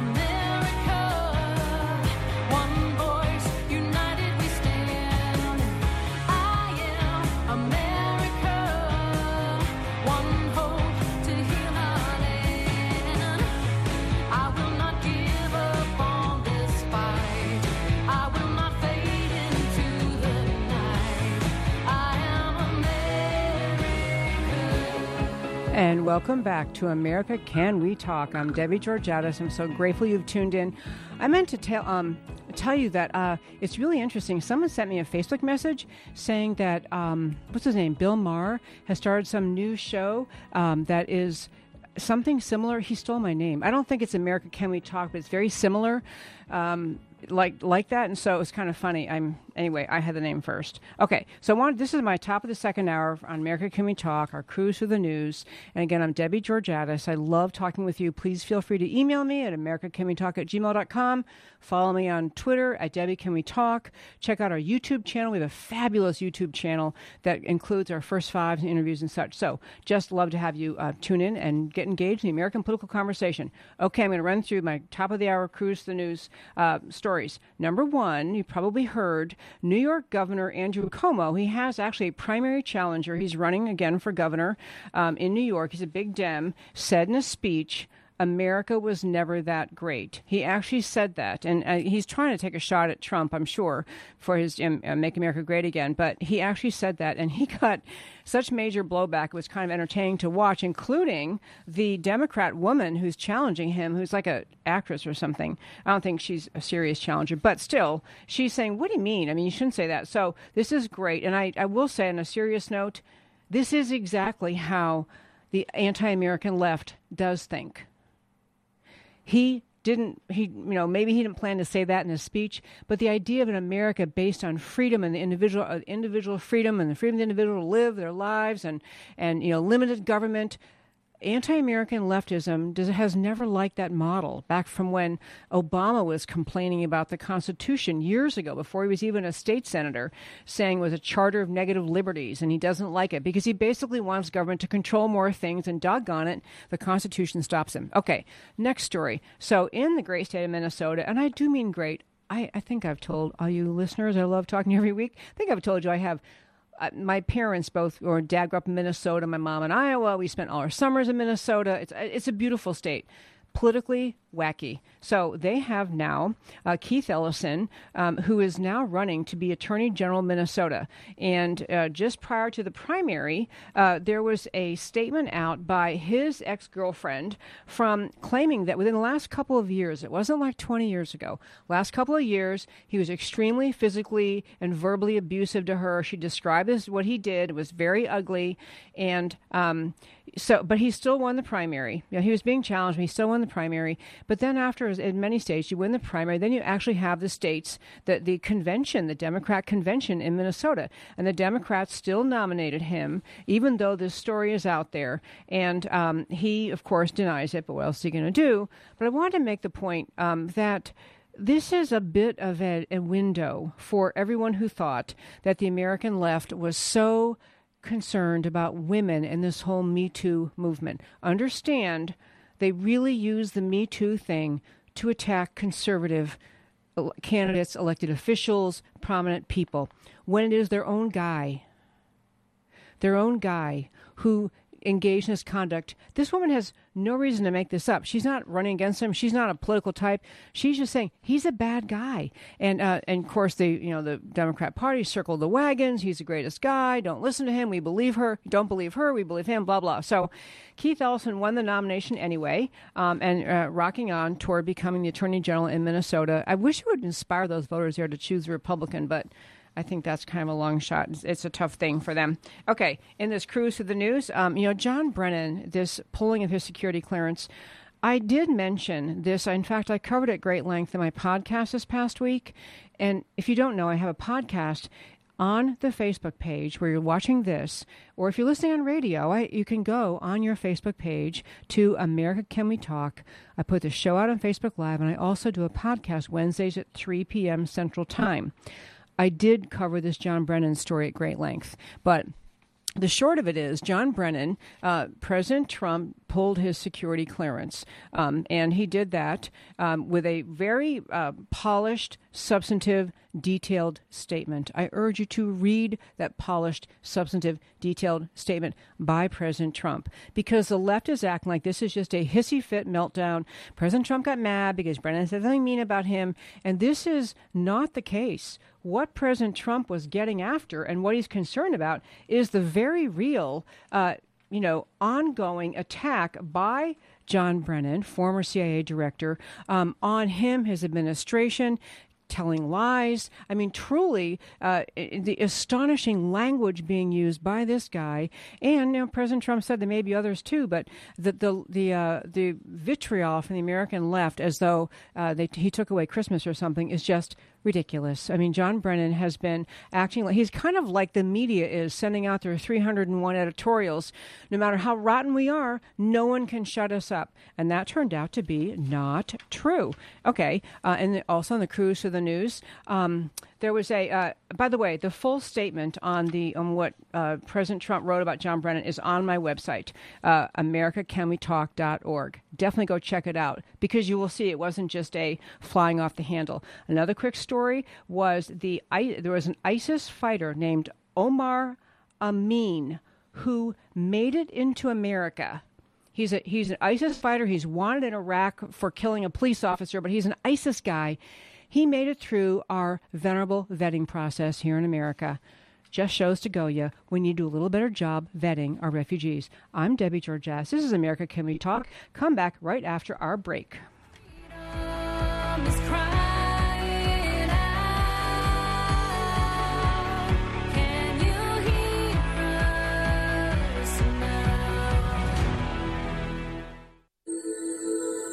And welcome back to America Can We Talk. I'm Debbie Georgatos. I'm so grateful you've tuned in. I meant to tell um, tell you that uh, it's really interesting. Someone sent me a Facebook message saying that um, what's his name, Bill Maher, has started some new show um, that is something similar. He stole my name. I don't think it's America Can We Talk, but it's very similar. Um, like like that, and so it was kind of funny. I'm anyway. I had the name first. Okay, so I wanted, this is my top of the second hour on America Can We Talk, our cruise through the news. And again, I'm Debbie Georgatos. I love talking with you. Please feel free to email me at americacanwetalk at gmail.com. Follow me on Twitter at Debbie Can We Talk. Check out our YouTube channel. We have a fabulous YouTube channel that includes our first five interviews and such. So just love to have you uh, tune in and get engaged in the American political conversation. Okay, I'm going to run through my top of the hour cruise through the news uh, stories. Number one, you probably heard New York Governor Andrew Cuomo. He has actually a primary challenger. He's running again for governor um, in New York. He's a big Dem. Said in a speech America was never that great. He actually said that, and uh, he's trying to take a shot at Trump, I'm sure, for his um, uh, "Make America Great Again." But he actually said that, and he got such major blowback. It was kind of entertaining to watch, including the Democrat woman who's challenging him, who's like an actress or something. I don't think she's a serious challenger, but still, she's saying, "What do you mean? I mean, you shouldn't say that." So this is great, and I, I will say, on a serious note, this is exactly how the anti-American left does think he didn't he you know maybe he didn't plan to say that in his speech but the idea of an america based on freedom and the individual uh, individual freedom and the freedom of the individual to live their lives and and you know limited government anti-American leftism does, has never liked that model. Back from when Obama was complaining about the Constitution years ago, before he was even a state senator, saying it was a charter of negative liberties, and he doesn't like it because he basically wants government to control more things. And doggone it, the Constitution stops him. Okay, next story. So in the great state of Minnesota, and I do mean great. I, I think I've told all you listeners, I love talking every week. I think I've told you I have my parents both, or dad grew up in Minnesota, my mom in Iowa. We spent all our summers in Minnesota. It's it's a beautiful state politically wacky. So they have now uh, Keith Ellison, um, who is now running to be Attorney General Minnesota. And uh, just prior to the primary, uh, there was a statement out by his ex girlfriend from claiming that within the last couple of years, it wasn't like 20 years ago, last couple of years, he was extremely physically and verbally abusive to her. She described this, what he did, was very ugly. And um, so, but he still won the primary. You know, he was being challenged, but he still won the primary. But then, after in many states, you win the primary, then you actually have the states that the convention, the Democrat convention in Minnesota, and the Democrats still nominated him, even though this story is out there. And um, he, of course, denies it. But what else is he going to do? But I wanted to make the point um, that this is a bit of a, a, window for everyone who thought that the American left was so concerned about women and this whole Me Too movement. Understand they really use the Me Too thing to attack conservative uh, candidates, elected officials, prominent people, when it is their own guy, their own guy who engaged in this conduct. This woman has no reason to make this up. She's not running against him. She's not a political type. She's just saying he's a bad guy. And uh, and of course, the you know the Democrat Party circled the wagons. He's the greatest guy. Don't listen to him. We believe her. Don't believe her. We believe him. Blah blah. So Keith Ellison won the nomination anyway, um, and uh, rocking on toward becoming the Attorney General in Minnesota. I wish it would inspire those voters there to choose a Republican, but I think that's kind of a long shot. It's, a tough thing for them. Okay, in this cruise to the news, um, you know, John Brennan, this pulling of his security clearance. I did mention this. In fact, I covered it great length in my podcast this past week. And if you don't know, I have a podcast on the Facebook page where you're watching this, or if you're listening on radio, I, you can go on your Facebook page to America Can We Talk. I put the show out on Facebook Live, and I also do a podcast Wednesdays at 3 p.m. Central Time. I did cover this John Brennan story at great length, but the short of it is, John Brennan, uh, President Trump pulled his security clearance, um, and he did that um, with a very uh, polished, substantive, detailed statement. I urge you to read that polished, substantive, detailed statement by President Trump because the left is acting like this is just a hissy fit meltdown. President Trump got mad because Brennan said something mean about him, and this is not the case what President Trump was getting after and what he's concerned about is the very real, uh, you know, ongoing attack by John Brennan, former CIA director, um, on him, his administration, telling lies. I mean, truly, uh, the astonishing language being used by this guy. And you know, President Trump said there may be others too, but the the the, uh, the vitriol from the American left, as though uh, they, he took away Christmas or something, is just ridiculous. I mean, John Brennan has been acting like he's kind of like the media is sending out their 301 editorials. No matter how rotten we are, no one can shut us up. And that turned out to be not true. Okay. Uh, and also on the cruise to the news, um, there was a, uh, by the way, the full statement on the on what uh, President Trump wrote about John Brennan is on my website, uh, AmericaCanWeTalk.org. Definitely go check it out because you will see it wasn't just a flying off the handle. Another quick story was the there was an ISIS fighter named Omar Ameen who made it into America. He's a he's an ISIS fighter. He's wanted in Iraq for killing a police officer, but he's an ISIS guy. He made it through our venerable vetting process here in America. Just shows to go you, we need to do a little better job vetting our refugees. I'm Debbie Georgatos. This is America Can We Talk? Come back right after our break.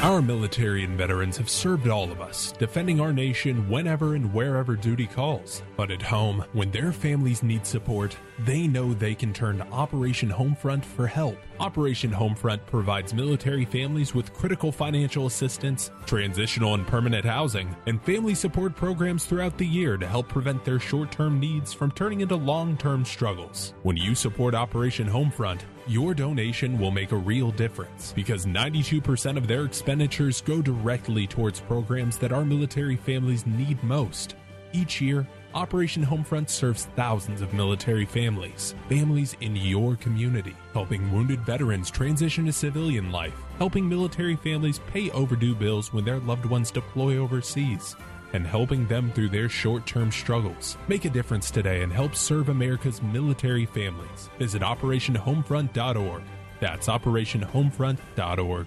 Our military and veterans have served all of us, defending our nation whenever and wherever duty calls. But at home, when their families need support, they know they can turn to Operation Homefront for help. Operation Homefront provides military families with critical financial assistance, transitional and permanent housing, and family support programs throughout the year to help prevent their short term needs from turning into long term struggles. When you support Operation Homefront, your donation will make a real difference because 92% of their expenditures go directly towards programs that our military families need most. Each year, Operation Homefront serves thousands of military families, families in your community, helping wounded veterans transition to civilian life, helping military families pay overdue bills when their loved ones deploy overseas, and helping them through their short term struggles. Make a difference today and help serve America's military families. Visit OperationHomefront.org. That's OperationHomefront.org.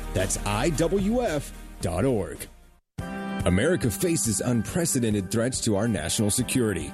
That's IWF.org. America faces unprecedented threats to our national security.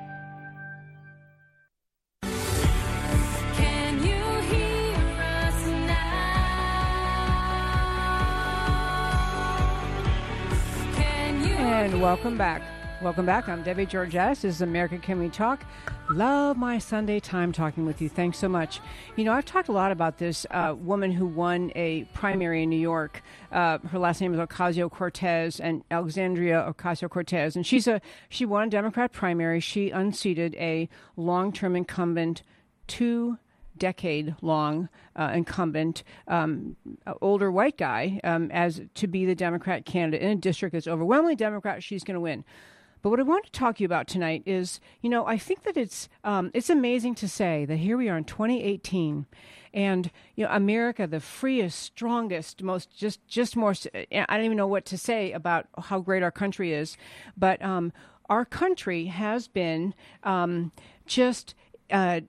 And welcome back. Welcome back. I'm Debbie Georgatos. This is America Can We Talk? Love my Sunday time talking with you. Thanks so much. You know, I've talked a lot about this uh, woman who won a primary in New York. Uh, her last name is Ocasio Cortez and Alexandria Ocasio Cortez, and she's a she won a Democrat primary. She unseated a long term incumbent two decade long uh, incumbent, um, older white guy, um, as to be the Democrat candidate in a district that's overwhelmingly Democrat. She's going to win. But what I want to talk to you about tonight is, you know, I think that it's um, it's amazing to say that here we are in 2018, and you know, America, the freest, strongest, most just just more. I don't even know what to say about how great our country is, but um, our country has been um, just. Uh,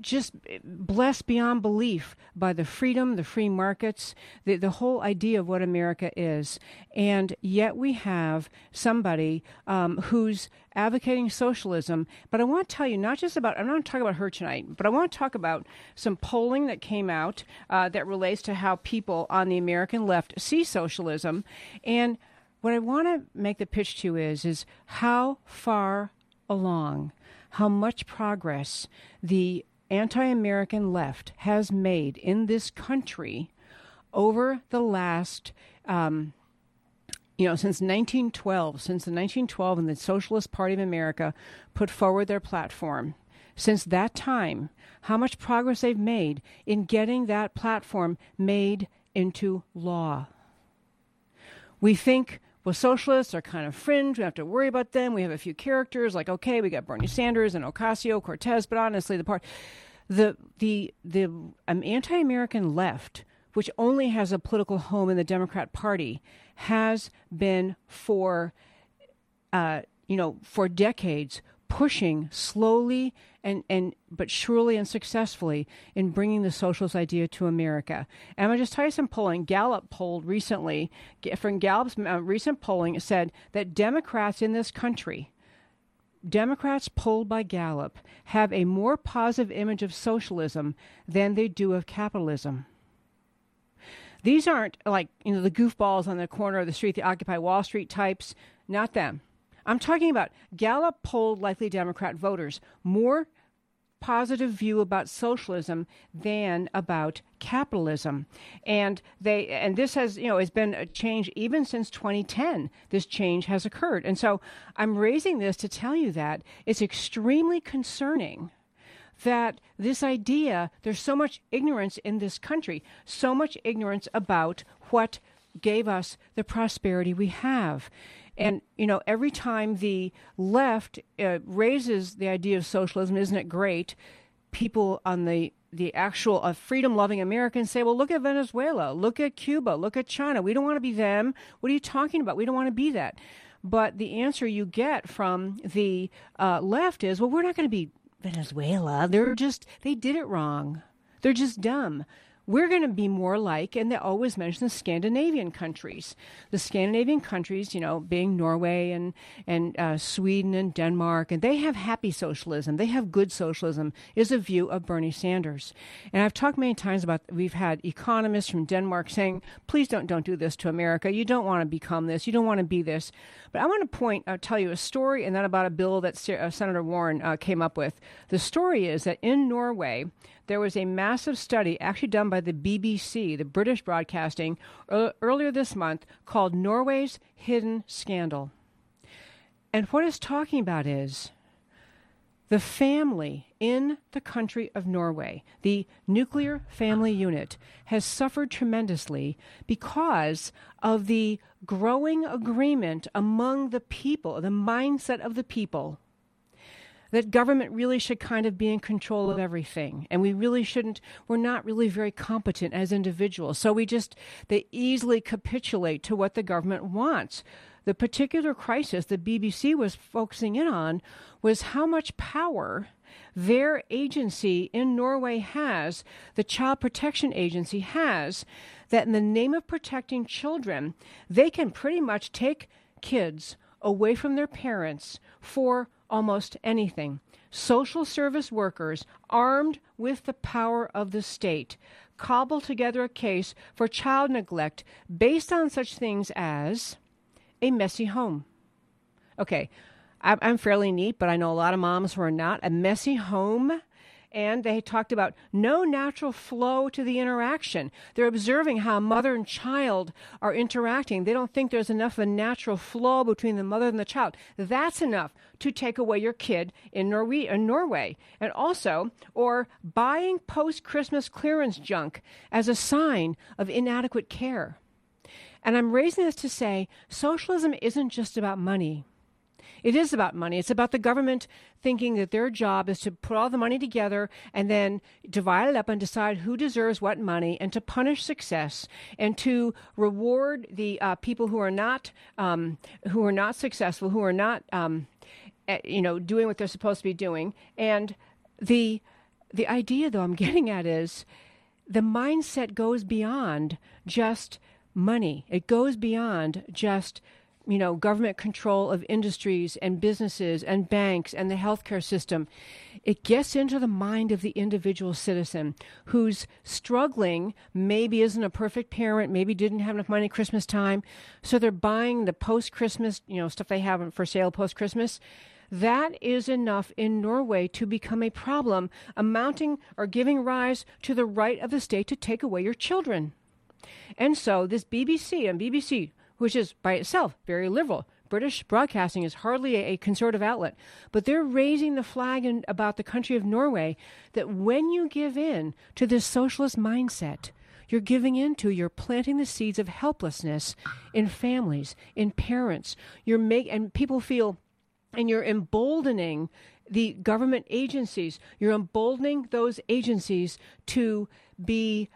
just blessed beyond belief by the freedom, the free markets, the, the whole idea of what America is. And yet we have somebody um, who's advocating socialism. But I want to tell you not just about, I'm not talking about her tonight, but I want to talk about some polling that came out uh, that relates to how people on the American left see socialism. And what I want to make the pitch to you is, is how far along, how much progress the anti American left has made in this country over the last. Um, you know, since 1912, since the 1912 and the Socialist Party of America put forward their platform, since that time, how much progress they've made in getting that platform made into law. We think well, socialists are kind of fringe. We don't have to worry about them. We have a few characters like, okay, we got Bernie Sanders and Ocasio Cortez, but honestly, the part, the the the um, anti-American left, which only has a political home in the Democrat Party, has been for, uh, you know, for decades pushing slowly and, and but surely and successfully in bringing the socialist idea to America. To just some polling. Gallup polled recently, from Gallup's uh, recent polling, said that Democrats in this country, Democrats polled by Gallup, have a more positive image of socialism than they do of capitalism. These aren't like you know the goofballs on the corner of the street, the Occupy Wall Street types. Not them. I'm talking about Gallup polled likely Democrat voters more positive view about socialism than about capitalism. And they and this has you know has been a change even since 2010 this change has occurred. And so i'm raising this to tell you that it's extremely concerning that this idea there's so much ignorance in this country so much ignorance about what gave us the prosperity we have and, you know, every time the left uh, raises the idea of socialism, isn't it great? People on the the actual uh, freedom loving Americans say, well, look at Venezuela, look at Cuba, look at China. We don't want to be them. What are you talking about? We don't want to be that. But the answer you get from the uh, left is, well, we're not going to be Venezuela. They're just, they did it wrong. They're just dumb. We're going to be more like, and they always mention the Scandinavian countries. The Scandinavian countries, you know, being Norway and and uh, Sweden and Denmark, and they have happy socialism. They have good socialism. Is a view of Bernie Sanders. And I've talked many times about. We've had economists from Denmark saying, "Please don't don't do this to America. You don't want to become this. You don't want to be this." But I want to point, I'll tell you a story, and then about a bill that uh, Senator Warren uh, came up with. The story is that in Norway there was a massive study actually done by the BBC, the British Broadcasting, earlier this month called Norway's Hidden Scandal. And what it's talking about is the family in the country of Norway, the nuclear family unit, has suffered tremendously because of the growing agreement among the people, the mindset of the people that government really should kind of be in control of everything. And we really shouldn't we're not really very competent as individuals. So we just they easily capitulate to what the government wants. The particular crisis the BBC was focusing in on was how much power their agency in Norway has, the Child Protection Agency has, that in the name of protecting children, they can pretty much take kids away from their parents for almost anything. Social service workers, armed with the power of the state, cobble together a case for child neglect based on such things as a messy home. Okay, I'm fairly neat, but I know a lot of moms who are not. A messy home and they talked about no natural flow to the interaction. They're observing how mother and child are interacting. They don't think there's enough of a natural flow between the mother and the child. That's enough to take away your kid in, Norway, in Norway. And also, or buying post Christmas clearance junk as a sign of inadequate care. And I'm raising this to say socialism isn't just about money. It is about money. It's about the government thinking that their job is to put all the money together and then divide it up and decide who deserves what money and to punish success and to reward the uh, people who are not um, who are not successful, who are not um, eh, you know doing what they're supposed to be doing. And the the idea, though, I'm getting at is the mindset goes beyond just money. It goes beyond just you know, government control of industries and businesses and banks and the healthcare system. It gets into the mind of the individual citizen who's struggling, maybe isn't a perfect parent, maybe didn't have enough money Christmas time, so they're buying the post Christmas, you know, stuff they have for sale post Christmas. That is enough in Norway to become a problem, amounting or giving rise to the right of the state to take away your children. And so this BBC and BBC which is by itself very liberal. British broadcasting is hardly a, conservative outlet, but they're raising the flag in, about the country of Norway that when you give in to this socialist mindset, you're giving into, you're planting the seeds of helplessness in families, in parents. You're make and people feel and you're emboldening the government agencies. You're emboldening those agencies to be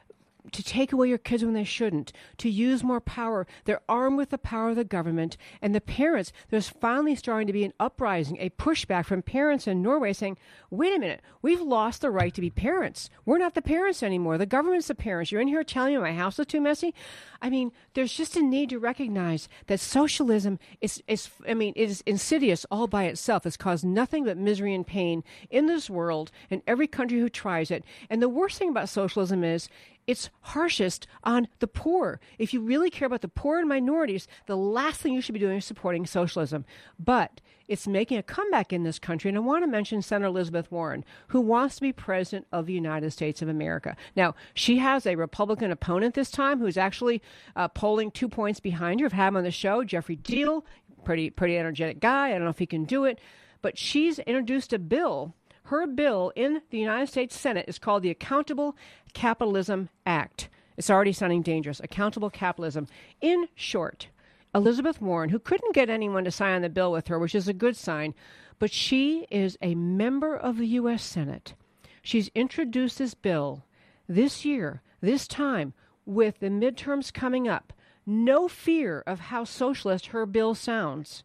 to take away your kids when they shouldn't, to use more power. They're armed with the power of the government. And the parents, there's finally starting to be an uprising, a pushback from parents in Norway saying, wait a minute, we've lost the right to be parents. We're not the parents anymore. The government's the parents. You're in here telling me my house is too messy. I mean, there's just a need to recognize that socialism is, is I mean, it is insidious all by itself. It's caused nothing but misery and pain in this world and every country who tries it. And the worst thing about socialism is it's harshest on the poor. If you really care about the poor and minorities, the last thing you should be doing is supporting socialism. But it's making a comeback in this country. And I want to mention Senator Elizabeth Warren, who wants to be president of the United States of America. Now, she has a Republican opponent this time who's actually uh, polling two points behind her. I've had him on the show, Geoffrey Diehl, pretty, pretty energetic guy. I don't know if he can do it. But she's introduced a bill her bill in the United States Senate is called the Accountable Capitalism Act. It's already sounding dangerous. Accountable capitalism. In short, Elizabeth Warren, who couldn't get anyone to sign on the bill with her, which is a good sign, but she is a member of the U.S. Senate. She's introduced this bill this year, this time, with the midterms coming up. No fear of how socialist her bill sounds.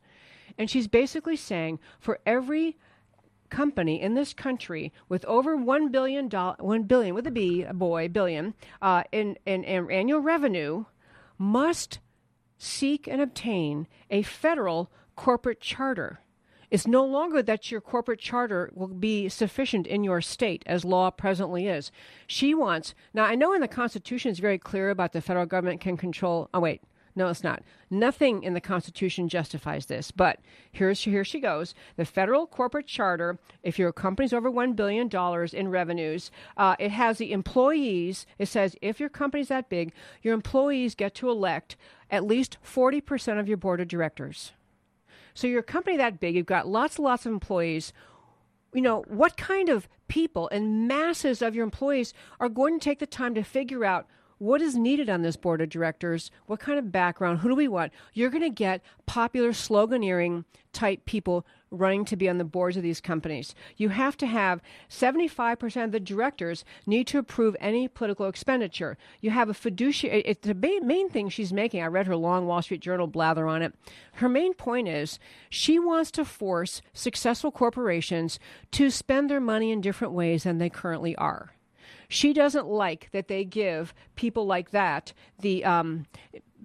And she's basically saying for every company in this country with over one billion dollar, one billion with a B, a boy, billion uh, in, in, in annual revenue must seek and obtain a federal corporate charter. It's no longer that your corporate charter will be sufficient in your state as law presently is. She wants, now I know in the Constitution it's very clear about the federal government can control, oh wait, no, it's not. Nothing in the Constitution justifies this. But here's here she goes. The federal corporate charter, if your company's over one billion dollars in revenues, uh, it has the employees. It says if your company's that big, your employees get to elect at least forty percent of your board of directors. So your company that big, you've got lots and lots of employees. You know what kind of people and masses of your employees are going to take the time to figure out what is needed on this board of directors, what kind of background, who do we want? You're going to get popular sloganeering type people running to be on the boards of these companies. You have to have 75% of the directors need to approve any political expenditure. You have a fiduciary, it's the main thing she's making. I read her long Wall Street Journal blather on it. Her main point is she wants to force successful corporations to spend their money in different ways than they currently are. She doesn't like that they give people like that the um,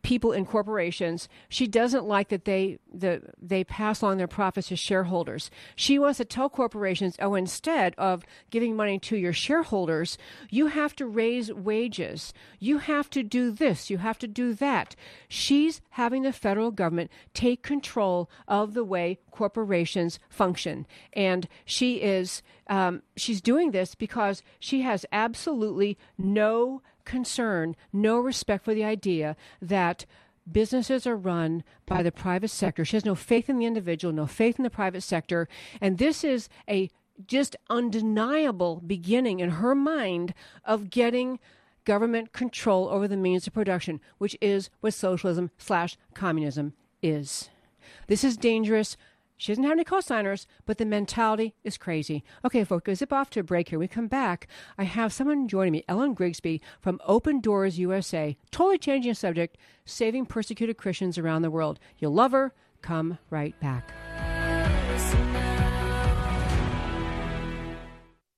people in corporations. She doesn't like that they the, they pass along their profits to shareholders. She wants to tell corporations, oh, instead of giving money to your shareholders, you have to raise wages. You have to do this. You have to do that. She's having the federal government take control of the way corporations function, and she is um, she's doing this because she has absolutely no concern, no respect for the idea that businesses are run by the private sector. She has no faith in the individual, no faith in the private sector. And this is a just undeniable beginning in her mind of getting government control over the means of production, which is what socialism slash communism is. This is dangerous. She doesn't have any cosigners, but the mentality is crazy. Okay, folks, zip off to a break here. We come back. I have someone joining me, Ellen Grigsby from Open Doors USA, totally changing the subject, saving persecuted Christians around the world. You'll love her. Come right back.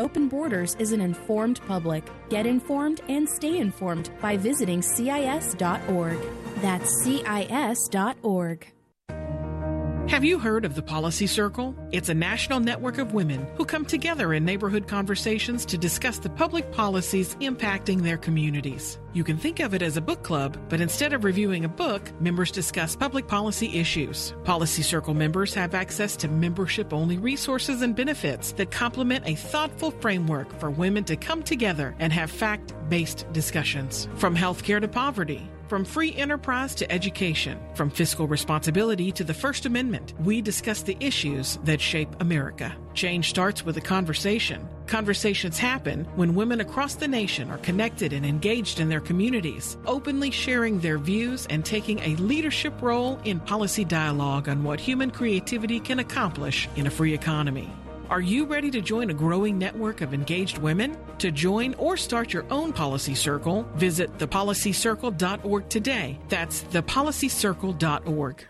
open borders is an informed public. Get informed and stay informed by visiting CIS.org. That's CIS.org. Have you heard of the Policy Circle? It's a national network of women who come together in neighborhood conversations to discuss the public policies impacting their communities. You can think of it as a book club, but instead of reviewing a book, members discuss public policy issues. Policy Circle members have access to membership only resources and benefits that complement a thoughtful framework for women to come together and have fact based discussions. From healthcare to poverty, from free enterprise to education, from fiscal responsibility to the First Amendment, we discuss the issues that shape America. Change starts with a conversation. Conversations happen when women across the nation are connected and engaged in their communities, openly sharing their views and taking a leadership role in policy dialogue on what human creativity can accomplish in a free economy. Are you ready to join a growing network of engaged women? To join or start your own policy circle, visit thepolicycircle.org today. That's thepolicycircle.org.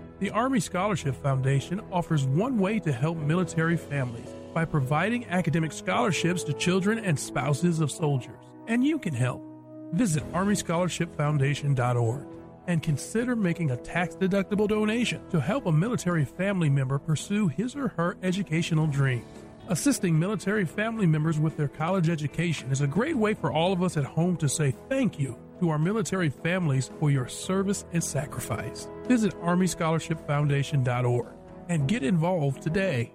The Army Scholarship Foundation offers one way to help military families by providing academic scholarships to children and spouses of soldiers. And you can help. Visit ArmyScholarshipFoundation.org and consider making a tax deductible donation to help a military family member pursue his or her educational dreams. Assisting military family members with their college education is a great way for all of us at home to say thank you to our military families for your service and sacrifice. Visit ArmyScholarshipFoundation.org and get involved today.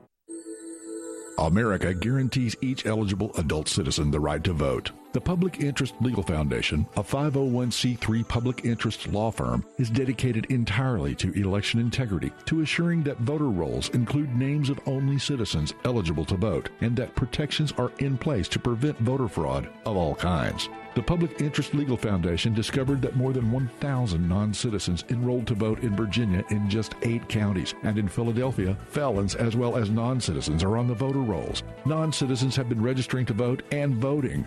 America guarantees each eligible adult citizen the right to vote. The Public Interest Legal Foundation, a 501c3 public interest law firm, is dedicated entirely to election integrity, to assuring that voter rolls include names of only citizens eligible to vote, and that protections are in place to prevent voter fraud of all kinds. The Public Interest Legal Foundation discovered that more than 1,000 non citizens enrolled to vote in Virginia in just eight counties, and in Philadelphia, felons as well as non citizens are on the voter rolls. Non citizens have been registering to vote and voting.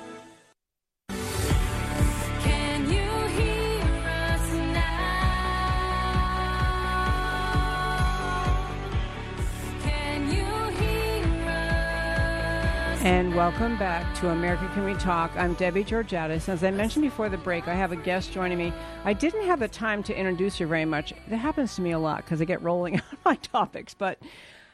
And welcome back to America Can We Talk. I'm Debbie Georgatos. As I mentioned before the break, I have a guest joining me. I didn't have the time to introduce her very much. That happens to me a lot because I get rolling on my topics. But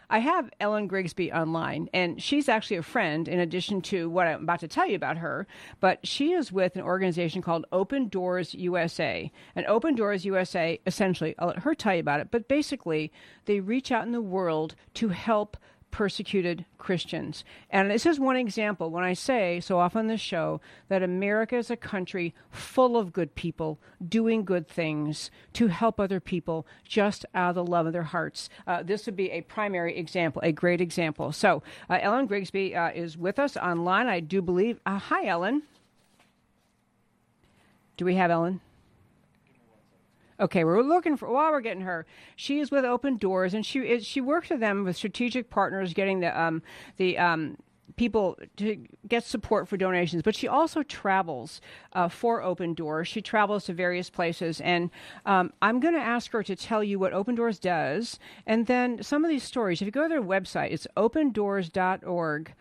I have Ellen Grigsby online, and she's actually a friend in addition to what I'm about to tell you about her. But she is with an organization called Open Doors USA. And Open Doors USA, essentially, I'll let her tell you about it, but basically, they reach out in the world to help persecuted Christians. And this is one example when I say so often on this show that America is a country full of good people doing good things to help other people just out of the love of their hearts. Uh, this would be a primary example, a great example. So, uh, Ellen Grigsby uh, is with us online, I do believe. Uh, hi, Ellen. Do we have Ellen? Okay, we're looking for while we're getting her. She is with Open Doors, and she is, she works with them with strategic partners, getting the um, the um, people to get support for donations. But she also travels uh, for Open Doors. She travels to various places, and um, I'm going to ask her to tell you what Open Doors does, and then some of these stories. If you go to their website, it's opendoors.org.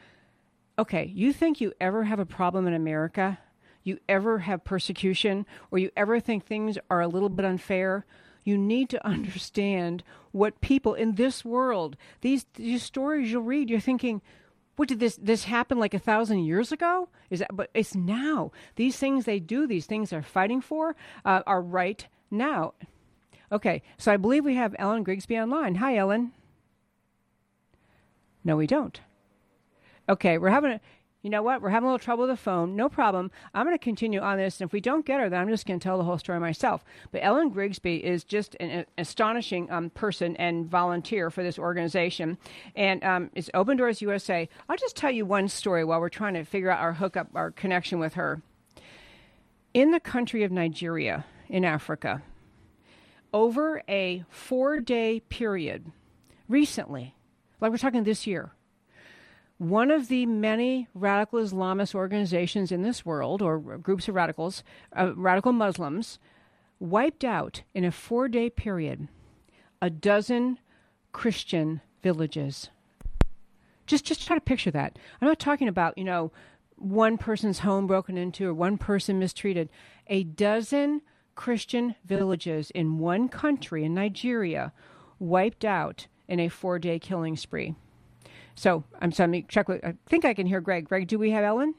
Okay, you think you ever have a problem in America? You ever have persecution or you ever think things are a little bit unfair, you need to understand what people in this world, these, these stories you'll read, you're thinking, what did this this happen like a thousand years ago? Is that? But it's now. These things they do, these things they're fighting for, uh, are right now. Okay, so I believe we have Ellen Grigsby online. Hi, Ellen. No, we don't. Okay, we're having a you know what? We're having a little trouble with the phone. No problem. I'm going to continue on this. And if we don't get her, then I'm just going to tell the whole story myself. But Ellen Grigsby is just an, astonishing um, person and volunteer for this organization. And um, it's Open Doors USA. I'll just tell you one story while we're trying to figure out our hookup, our connection with her. In the country of Nigeria, in Africa, over a four day period, recently, like we're talking this year, one of the many radical Islamist organizations in this world, or groups of radicals, uh, radical Muslims, wiped out in a four day period a dozen Christian villages. Just, just try to picture that. I'm not talking about, you know, one person's home broken into or one person mistreated. A dozen Christian villages in one country, in Nigeria, wiped out in a four day killing spree. So I'm sorry, check I think I can hear Greg. Greg, do we have Ellen?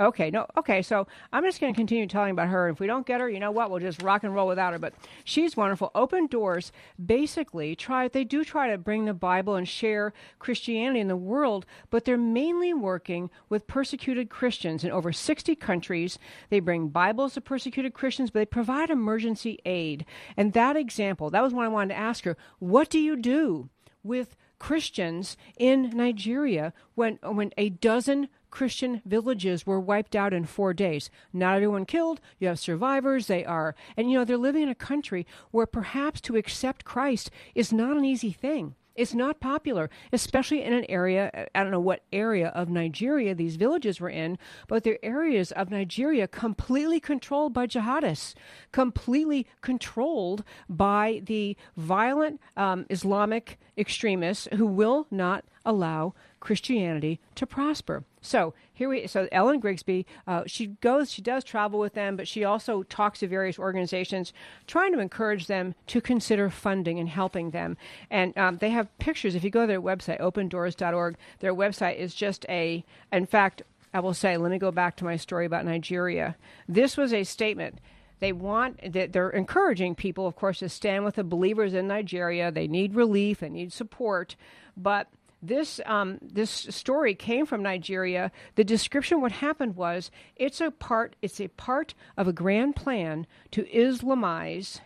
Okay, no, okay, so I'm just going to continue telling about her. If we don't get her, you know what? We'll just rock and roll without her. But she's wonderful. Open Doors basically try, they do try to bring the Bible and share Christianity in the world, but they're mainly working with persecuted Christians in over 60 countries. They bring Bibles to persecuted Christians, but they provide emergency aid. And that example, that was what I wanted to ask her. What do you do with Christians in Nigeria when when a dozen Christian villages were wiped out in four days. Not everyone killed. You have survivors. They are, and you know, they're living in a country where perhaps to accept Christ is not an easy thing. It's not popular, especially in an area. I don't know what area of Nigeria these villages were in, but they're areas of Nigeria completely controlled by jihadists, completely controlled by the violent um, Islamic extremists who will not allow Christianity to prosper. So here we so Ellen Grigsby uh, she goes she does travel with them, but she also talks to various organizations, trying to encourage them to consider funding and helping them. And um, they have pictures. If you go to their website, opendoors.org, their website is just a. In fact, I will say, let me go back to my story about Nigeria. This was a statement they want that they're encouraging people of course to stand with the believers in nigeria they need relief they need support but this um, this story came from Nigeria. The description what happened was it's a part it's a part of a grand plan to Islamize,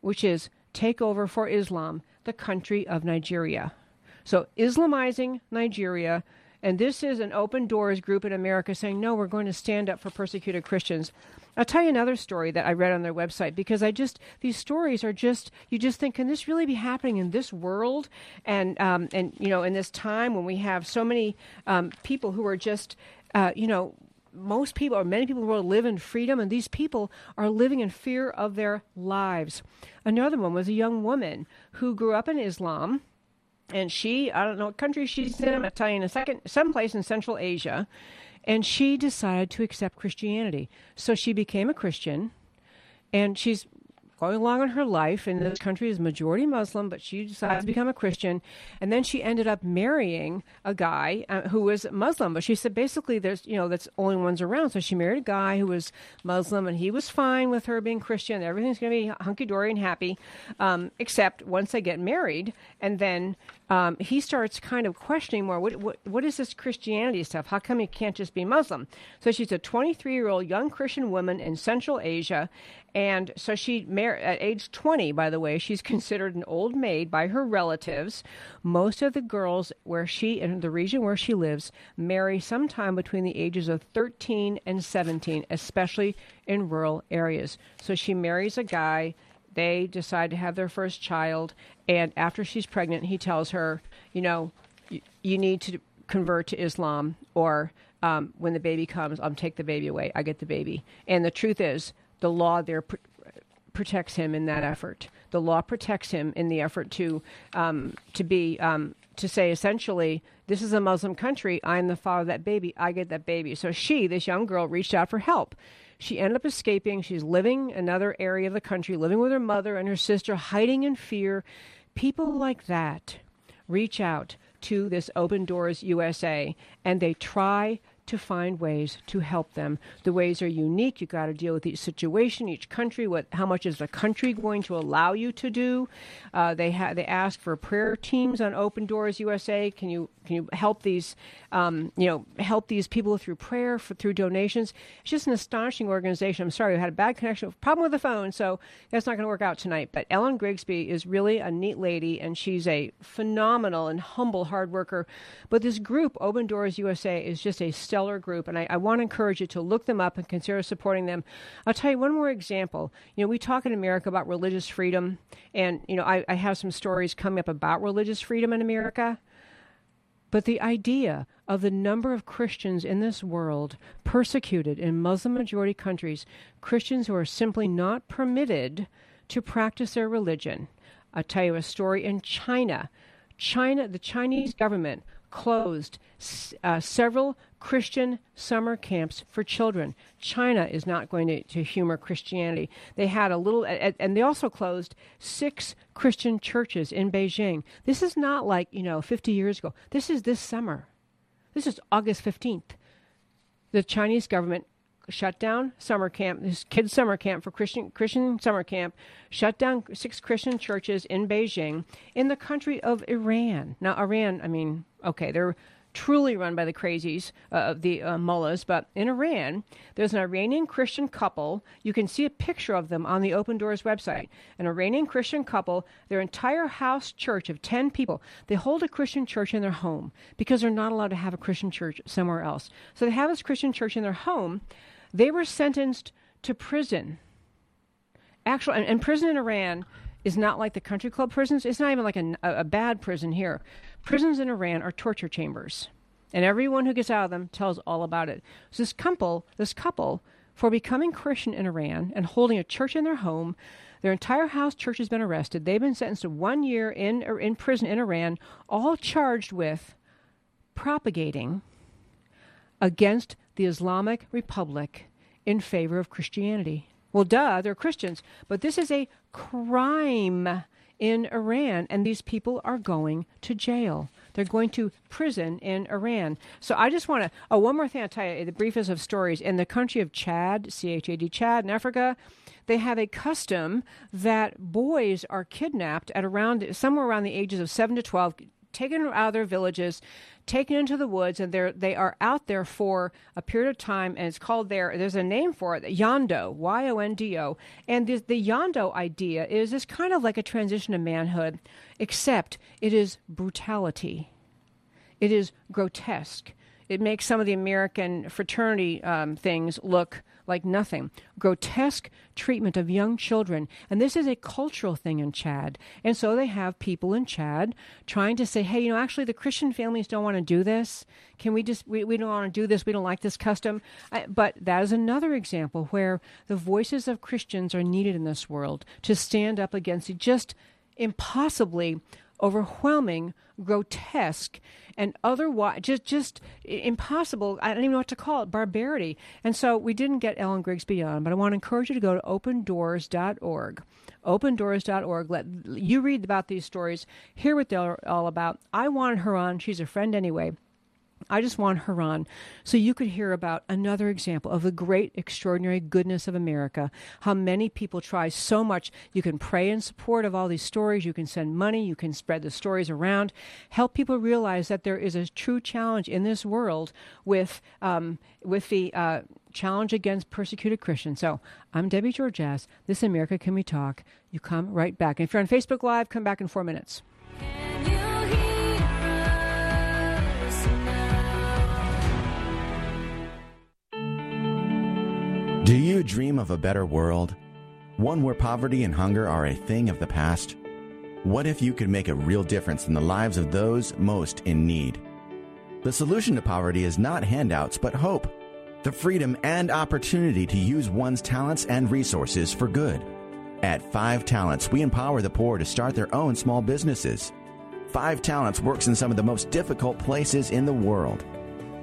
which is take over for Islam the country of Nigeria. So Islamizing Nigeria, and this is an open doors group in America saying no, we're going to stand up for persecuted Christians. I'll tell you another story that I read on their website because I just these stories are just you just think can this really be happening in this world and um, and you know in this time when we have so many um, people who are just uh, you know most people or many people in the world live in freedom and these people are living in fear of their lives. Another one was a young woman who grew up in Islam and she I don't know what country she's in. I'll tell you in a second. Someplace in Central Asia, and she decided to accept Christianity. So she became a Christian, and she's going along in her life. And this country is majority Muslim, but she decided to become a Christian. And then she ended up marrying a guy uh, who was Muslim. But she said basically, there's you know that's only ones around. So she married a guy who was Muslim, and he was fine with her being Christian. Everything's going to be hunky dory and happy, um, except once they get married, and then um, he starts kind of questioning more what, what, what is this Christianity stuff? How come you can't just be Muslim? So she's a 23 year old young Christian woman in Central Asia. And so she married at age 20, by the way, she's considered an old maid by her relatives. Most of the girls where she, in the region where she lives, marry sometime between the ages of 13 and 17, especially in rural areas. So she marries a guy they decide to have their first child, and after she's pregnant, he tells her, you know, you, you need to convert to Islam, or um, when the baby comes, I'll take the baby away. I get the baby. And the truth is, the law there pr- protects him in that effort. The law protects him in the effort to um, to be um, to say essentially, this is a Muslim country. I'm the father of that baby. I get that baby. So she, this young girl, reached out for help. She ended up escaping. She's living another area of the country, living with her mother and her sister, hiding in fear. People like that reach out to this Open Doors USA and they try to find ways to help them. The ways are unique. You've got to deal with each situation, each country. What, how much is the country going to allow you to do? Uh, they ha- they ask for prayer teams on Open Doors USA. Can you can you help these um, you know help these people through prayer for, through donations? It's just an astonishing organization. I'm sorry, we had a bad connection, problem with the phone, so that's not going to work out tonight. But Ellen Grigsby is really a neat lady, and she's a phenomenal and humble hard worker. But this group, Open Doors USA, is just a stellar stellar group, and I, I want to encourage you to look them up and consider supporting them. I'll tell you one more example. You know, we talk in America about religious freedom, and you know, I, I have some stories coming up about religious freedom in America. But the idea of the number of Christians in this world persecuted in Muslim majority countries, Christians who are simply not permitted to practice their religion. I'll tell you a story in China. China, the Chinese government closed uh, several Christian summer camps for children. China is not going to, to humor Christianity. They had a little, and they also closed six Christian churches in Beijing. This is not like, you know, 50 years ago. This is this summer. This is August 15th. The Chinese government shut down summer camp, this kids summer camp for Christian Christian summer camp, shut down six Christian churches in Beijing in the country of Iran. Now Iran, I mean, okay, they're truly run by the crazies uh, of the uh, mullahs. But in Iran, there's an Iranian Christian couple. You can see a picture of them on the Open Doors website. An Iranian Christian couple, their entire house church of 10 people, they hold a Christian church in their home because they're not allowed to have a Christian church somewhere else. So they have this Christian church in their home. They were sentenced to prison. Actually, and, and prison in Iran is not like the country club prisons. It's not even like a, a bad prison here. Prisons in Iran are torture chambers, and everyone who gets out of them tells all about it. So this couple, this couple, for becoming Christian in Iran and holding a church in their home, their entire house church has been arrested. They've been sentenced to one year in in prison in Iran, all charged with propagating against the Islamic Republic in favor of Christianity. Well, duh, they're Christians, but this is a crime in Iran, and these people are going to jail. They're going to prison in Iran. So I just want to. Oh, one more thing I'll tell you. The briefest of stories. In the country of Chad, C H A D, Chad, in Africa, they have a custom that boys are kidnapped at around somewhere around the ages of seven to twelve, taken out of their villages, taken into the woods and they're they are out there for a period of time and it's called there there's a name for it yondo y-o-n-d-o and the, the yondo idea is this kind of like a transition to manhood except it is brutality. It is grotesque. It makes some of the american fraternity um, things look like nothing. Grotesque treatment of young children. And this is a cultural thing in Chad. And so they have people in Chad trying to say, hey, you know, actually the Christian families don't want to do this. Can we just, we, we don't want to do this. We don't like this custom. I, but that is another example where the voices of Christians are needed in this world to stand up against just impossibly overwhelming, grotesque, and otherwise just just impossible. I don't even know what to call it, barbarity. And so we didn't get Ellen Grigsby on, but I want to encourage you to go to opendoors.org. Opendoors.org. Let you read about these stories, hear what they're all about. I wanted her on. She's a friend anyway. I just want her on so you could hear about another example of the great, extraordinary goodness of America. How many people try so much. You can pray in support of all these stories. You can send money. You can spread the stories around. Help people realize that there is a true challenge in this world with um, with the uh, challenge against persecuted Christians. So I'm Debbie Georges. This America Can We Talk. You come right back. And if you're on Facebook Live, come back in four minutes. Do you dream of a better world? One where poverty and hunger are a thing of the past? What if you could make a real difference in the lives of those most in need? The solution to poverty is not handouts, but hope. The freedom and opportunity to use one's talents and resources for good. At Five Talents, we empower the poor to start their own small businesses. Five Talents works in some of the most difficult places in the world.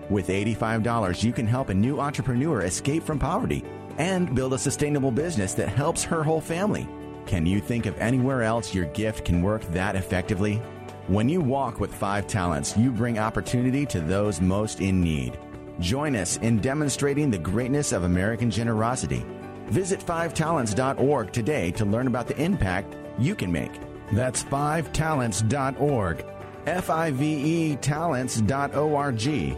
With $85, you can help a new entrepreneur escape from poverty and build a sustainable business that helps her whole family. Can you think of anywhere else your gift can work that effectively? When you walk with five talents, you bring opportunity to those most in need. Join us in demonstrating the greatness of American generosity. Visit fivetalents.org today to learn about the impact you can make. That's fivetalents.org. F I V E talents.org.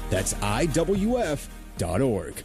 That's IWF.org.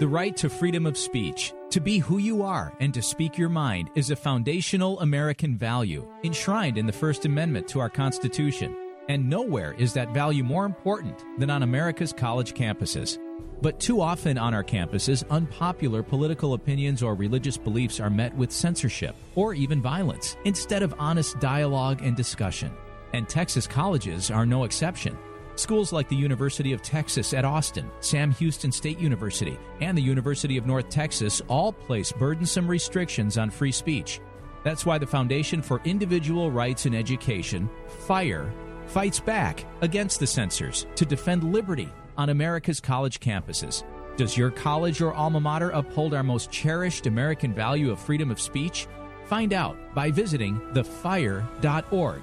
The right to freedom of speech, to be who you are and to speak your mind, is a foundational American value enshrined in the First Amendment to our Constitution. And nowhere is that value more important than on America's college campuses. But too often on our campuses, unpopular political opinions or religious beliefs are met with censorship or even violence instead of honest dialogue and discussion. And Texas colleges are no exception. Schools like the University of Texas at Austin, Sam Houston State University, and the University of North Texas all place burdensome restrictions on free speech. That's why the Foundation for Individual Rights in Education, FIRE, fights back against the censors to defend liberty on America's college campuses. Does your college or alma mater uphold our most cherished American value of freedom of speech? Find out by visiting thefire.org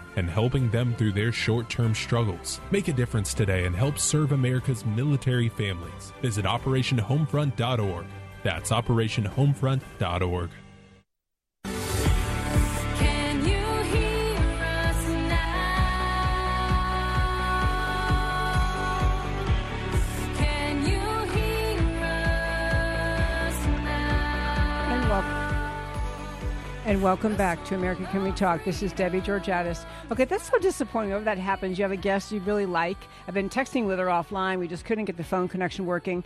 and helping them through their short term struggles. Make a difference today and help serve America's military families. Visit OperationHomefront.org. That's OperationHomefront.org. And welcome back to America Can We Talk. This is Debbie Georgatos. Okay, that's so disappointing. Whenever that happens, you have a guest you really like. I've been texting with her offline. We just couldn't get the phone connection working.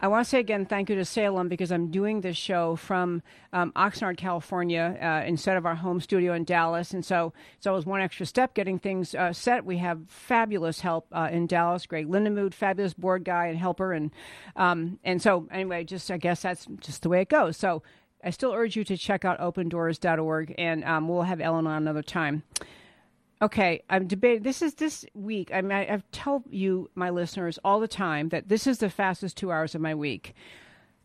I want to say again thank you to Salem because I'm doing this show from um, Oxnard, California, uh, instead of our home studio in Dallas. And so it's always one extra step getting things uh, set. We have fabulous help uh, in Dallas. Greg Lindemood, fabulous board guy and helper. And, um, and so, anyway, just I guess that's just the way it goes. So I still urge you to check out opendoors.org, and um, we'll have Ellen on another time. Okay, I'm debating. This is this week. I mean, I, I tell you, my listeners, all the time that this is the fastest two hours of my week.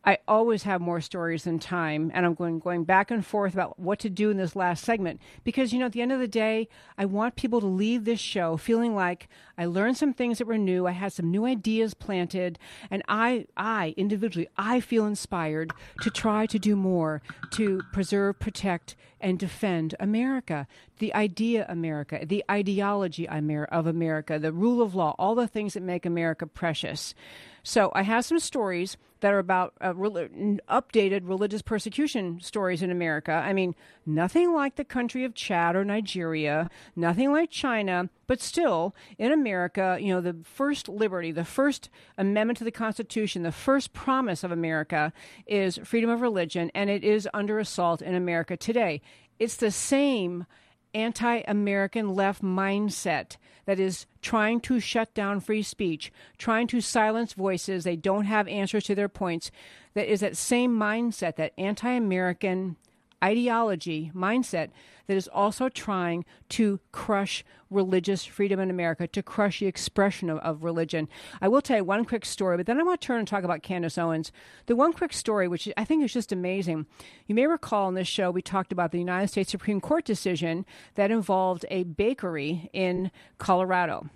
I always have more stories than time, and I'm going going back and forth about what to do in this last segment because you know at the end of the day, I want people to leave this show feeling like I learned some things that were new, I had some new ideas planted, and I I individually I feel inspired to try to do more to preserve, protect, and defend America, the idea America, the ideology of America, the rule of law, all the things that make America precious. So I have some stories that are about uh, rel- updated religious persecution stories in America. I mean, nothing like the country of Chad or Nigeria, nothing like China, but still in America, you know, the first liberty, the first amendment to the Constitution, the first promise of America is freedom of religion, and it is under assault in America today. It's the same anti American left mindset that is trying to shut down free speech, trying to silence voices. They don't have answers to their points. That is that same mindset, that anti American ideology, mindset that is also trying to crush religious freedom in America, to crush the expression of, of, religion. I will tell you one quick story, but then I want to turn and talk about Candace Owens. The one quick story, which I think is just amazing. You may recall in this show, we talked about the United States Supreme Court decision that involved a bakery in Colorado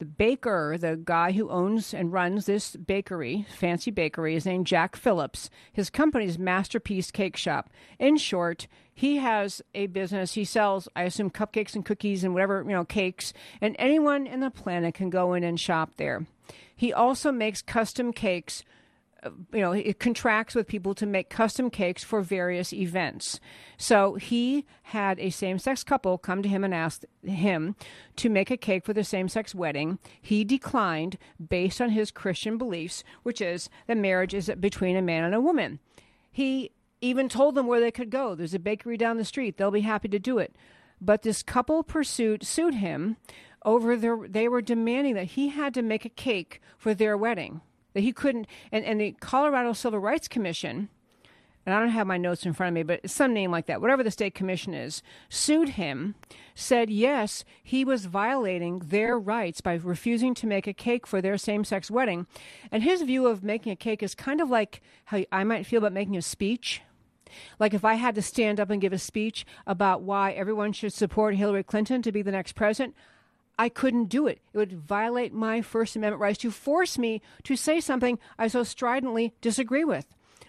the baker, the guy who owns and runs this bakery, fancy bakery, is named Jack Phillips. His company is Masterpiece Cake Shop. In short, he has a business. He sells, I assume, cupcakes and cookies and whatever, you know, cakes, and anyone in the planet can go in and shop there. He also makes custom cakes Uh, you know, it contracts with people to make custom cakes for various events. So he had a same sex couple come to him and ask him to make a cake for the same sex wedding. He declined based on his Christian beliefs, which is that marriage is between a man and a woman. He even told them where they could go. There's a bakery down the street. They'll be happy to do it. But this couple pursued sued him over their they were demanding that he had to make a cake for their wedding that he couldn't and, and the colorado civil rights commission and I don't have my notes in front of me, but some name like that, whatever the state commission is, sued him, said yes, he was violating their rights by refusing to make a cake for their same sex wedding. And his view of making a cake is kind of like how I might feel about making a speech. Like if I had to stand up and give a speech about why everyone should support Hillary Clinton to be the next president, I couldn't do it. It would violate my First Amendment rights to force me to say something I so stridently disagree with.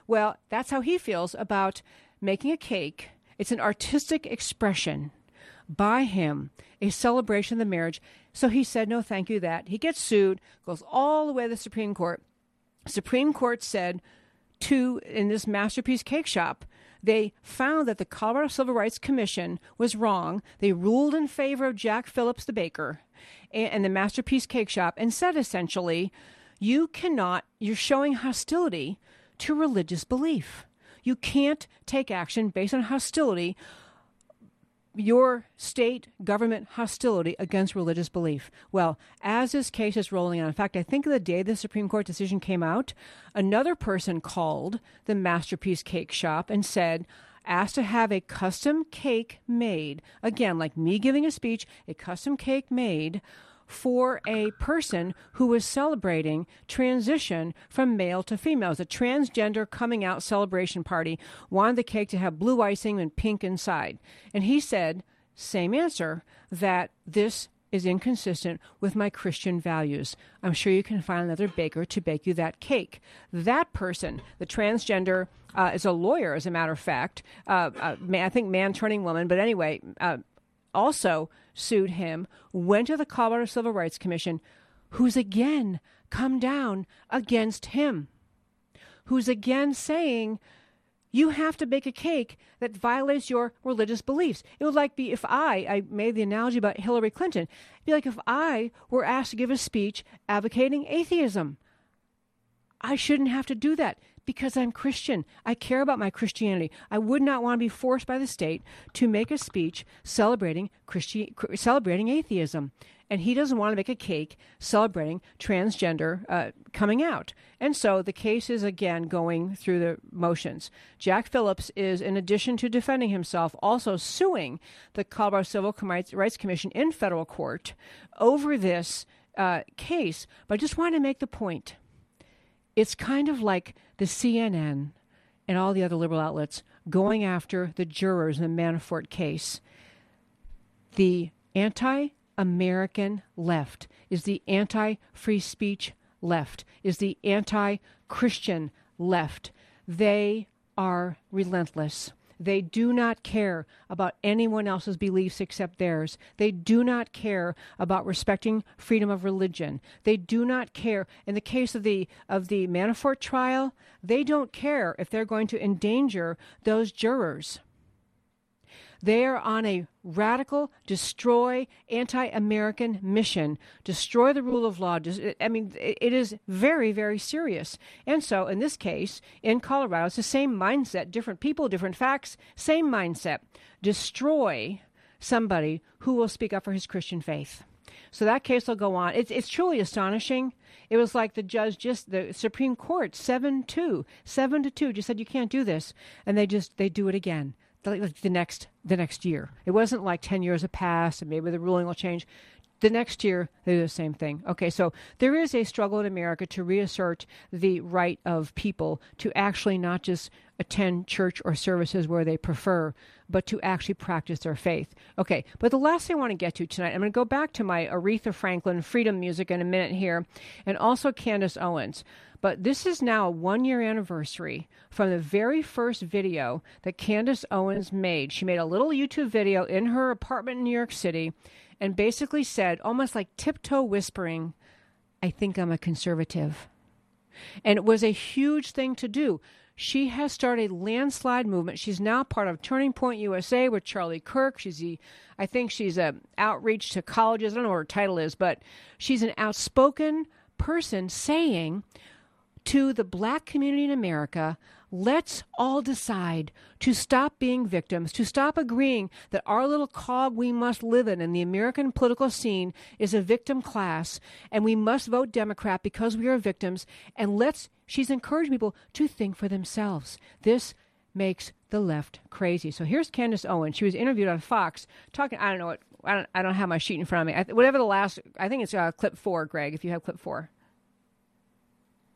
Well, that's how he feels about making a cake. It's an artistic expression by him, a celebration of the marriage. So he said, no, thank you, that. He gets sued, goes all the way to the Supreme Court. Supreme Court said to, in this masterpiece cake shop, they found that the Colorado Civil Rights Commission was wrong. They ruled in favor of Jack Phillips, the baker, and, the Masterpiece Cake Shop, and said essentially, you cannot, you're showing hostility to religious belief. You can't take action based on hostility, your state government hostility against religious belief. Well, as this case is rolling on, in fact, I think the day the Supreme Court decision came out, another person called the Masterpiece Cake Shop and said, asked to have a custom cake made. Again, like me giving a speech, a custom cake made for a person who was celebrating transition from male to female. It was a transgender coming out celebration party, wanted the cake to have blue icing and pink inside. And he said, same answer, that this is inconsistent with my Christian values. I'm sure you can find another baker to bake you that cake. That person, the transgender, uh, is a lawyer, as a matter of fact. Uh, uh, I think man turning woman, but anyway, uh, also sued him, went to the Colorado Civil Rights Commission, who's again come down against him, who's again saying, you have to bake a cake that violates your religious beliefs. It would like be if I, I made the analogy about Hillary Clinton, It'd be like if I were asked to give a speech advocating atheism. I shouldn't have to do that because I'm Christian. I care about my Christianity. I would not want to be forced by the state to make a speech celebrating Christi- celebrating atheism. And he doesn't want to make a cake celebrating transgender uh, coming out. And so the case is again going through the motions. Jack Phillips is, in addition to defending himself, also suing the Colorado Civil Rights Commission in federal court over this uh, case. But I just want to make the point it's kind of like the CNN and all the other liberal outlets going after the jurors in the Manafort case. The anti American left is the anti free speech left, is the anti Christian left. They are relentless. They do not care about anyone else's beliefs except theirs. They do not care about respecting freedom of religion. They do not care. In the case of the of the Manafort trial, they don't care if they're going to endanger those jurors. They are on a radical, destroy, anti American mission, destroy the rule of law. I mean, it is very, very serious. And so, in this case, in Colorado, it's the same mindset, different people, different facts, same mindset. Destroy somebody who will speak up for his Christian faith. So that case will go on. It's, it's truly astonishing. It was like the judge just, the Supreme Court, 7 2, 7 to 2, just said, you can't do this. And they just, they do it again like the next the next year. It wasn't like ten years have passed and maybe the ruling will change. The next year they do the same thing. Okay, so there is a struggle in America to reassert the right of people to actually not just attend church or services where they prefer, but to actually practice their faith. Okay, but the last thing I want to get to tonight, I'm going to go back to my Aretha Franklin freedom music in a minute here, and also Candace Owens. But this is now a one year anniversary from the very first video that Candace Owens made. She made a little YouTube video in her apartment in New York City and basically said, almost like tiptoe whispering, I think I'm a conservative. And it was a huge thing to do. She has started a landslide movement. She's now part of Turning Point USA with Charlie Kirk. She's the, I think she's a outreach to colleges. I don't know what her title is, but she's an outspoken person saying to the black community in America, let's all decide to stop being victims, to stop agreeing that our little cog we must live in in the American political scene is a victim class and we must vote Democrat because we are victims. And let's, she's encouraged people to think for themselves. This makes the left crazy. So here's Candace Owens. She was interviewed on Fox talking. I don't know what. I don't. I don't have my sheet in front of me. I, whatever the last. I think it's uh, clip four, Greg. If you have clip four.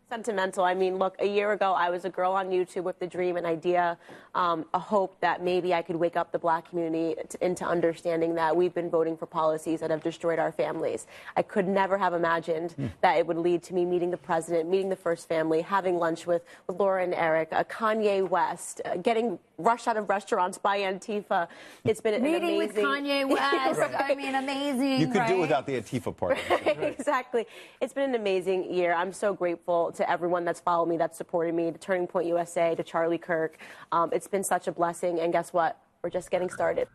Sentimental. I mean, look, a year ago, I was a girl on YouTube with the dream, an idea, um, a hope that maybe I could wake up the black community t- into understanding that we've been voting for policies that have destroyed our families. I could never have imagined that it would lead to me meeting the president, meeting the first family, having lunch with, with Laura and Eric, uh, Kanye West, uh, getting rushed out of restaurants by Antifa. It's been an Meeting with amazing. Kanye West. I mean, amazing. You could right? do without the Antifa part. exactly. It's been an amazing year. I'm so grateful to everyone that's followed me, that's supported me, to Turning Point USA, to Charlie Kirk. Um, it's been such a blessing. And guess what? We're just getting started.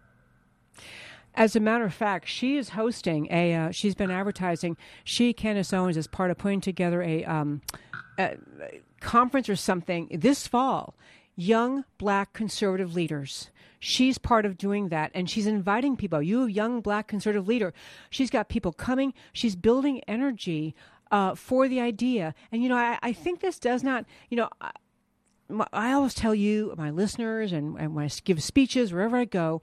As a matter of fact, she is hosting a. Uh, she's been advertising. She, Candace Owens, is part of putting together a, um, a conference or something this fall. Young Black conservative leaders. She's part of doing that, and she's inviting people. You, young Black conservative leader, she's got people coming. She's building energy uh, for the idea, and you know, I, I think this does not. You know, I, I always tell you, my listeners, and, and when I give speeches, wherever I go,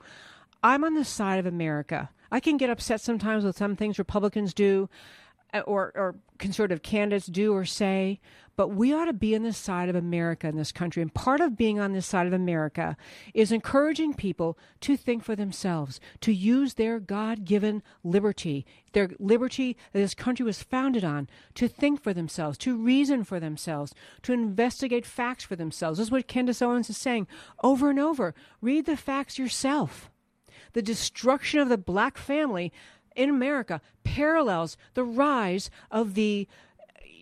I'm on the side of America. I can get upset sometimes with some things Republicans do Uh, or, or conservative candidates do or say, but we ought to be on the side of America in this country. And part of being on this side of America is encouraging people to think for themselves, to use their God given liberty, their liberty that this country was founded on, to think for themselves, to reason for themselves, to investigate facts for themselves. This is what Candace Owens is saying over and over. Read the facts yourself the destruction of the black family in America parallels the rise of the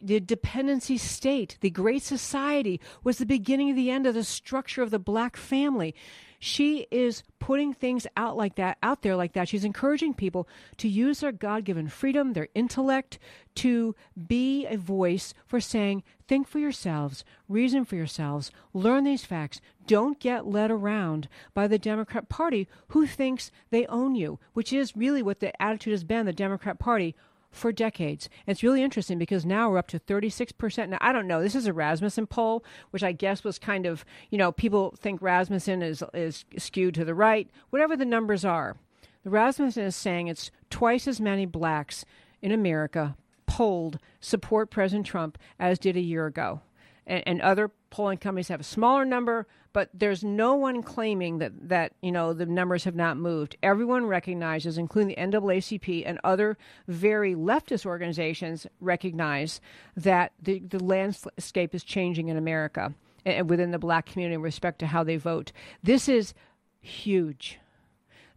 the dependency state, the Great Society, was the beginning of the end of the structure of the black family. She is putting things out like that, out there like that. She's encouraging people to use their God given freedom, their intellect, to be a voice for saying, think for yourselves, reason for yourselves, learn these facts. Don't get led around by the Democrat Party who thinks they own you, which is really what the attitude has been, the Democrat Party for decades. It's really interesting because now we're up to 36%. Now, I don't know. This is a Rasmussen poll, which I guess was kind of, you know, people think Rasmussen is, is skewed to the right, whatever the numbers are. The Rasmussen is saying it's twice as many blacks in America polled support President Trump as did a year ago. And, and other polling companies have a smaller number, but there's no one claiming that, that you know the numbers have not moved. Everyone recognizes, including the NAACP and other very leftist organizations, recognize that the, the landscape is changing in America and within the black community in respect to how they vote. This is huge.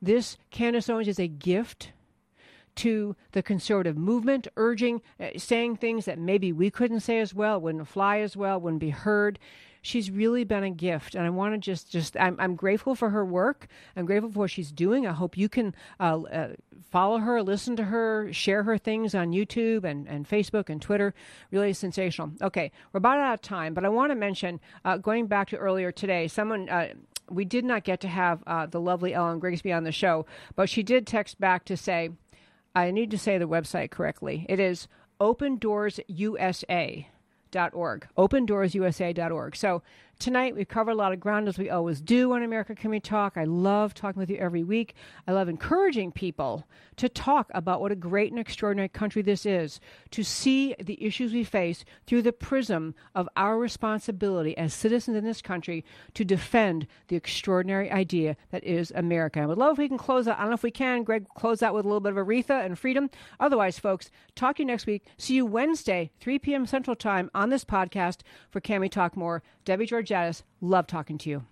This Candace Owens is a gift to the conservative movement, urging, uh, saying things that maybe we couldn't say as well, wouldn't fly as well, wouldn't be heard. She's really been a gift, and I want to just, just, I'm, I'm grateful for her work. I'm grateful for what she's doing. I hope you can uh, uh, follow her, listen to her, share her things on YouTube and, and Facebook and Twitter. Really sensational. Okay, we're about out of time, but I want to mention, uh, going back to earlier today, someone. Uh, we did not get to have uh, the lovely Ellen Grigsby on the show, but she did text back to say, I need to say the website correctly. It is opendoorsusa.org. Opendoorsusa.org. So tonight we've covered a lot of ground as we always do on America Can We Talk. I love talking with you every week. I love encouraging people to talk about what a great and extraordinary country this is, to see the issues we face through the prism of our responsibility as citizens in this country to defend the extraordinary idea that is America. I would love if we can close out. I don't know if we can. Greg, close out with a little bit of Aretha and freedom. Otherwise, folks, talk to you next week. See you Wednesday, 3 p.m. Central Time on this podcast for Can We Talk More. Debbie Georgatos, love talking to you.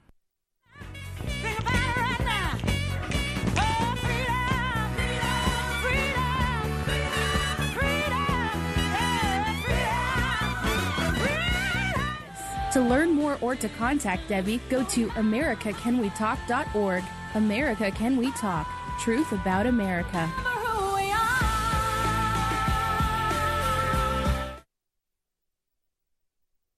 To learn more or to contact Debbie, go to americacanwetalk.org. America Can We Talk. Truth about America.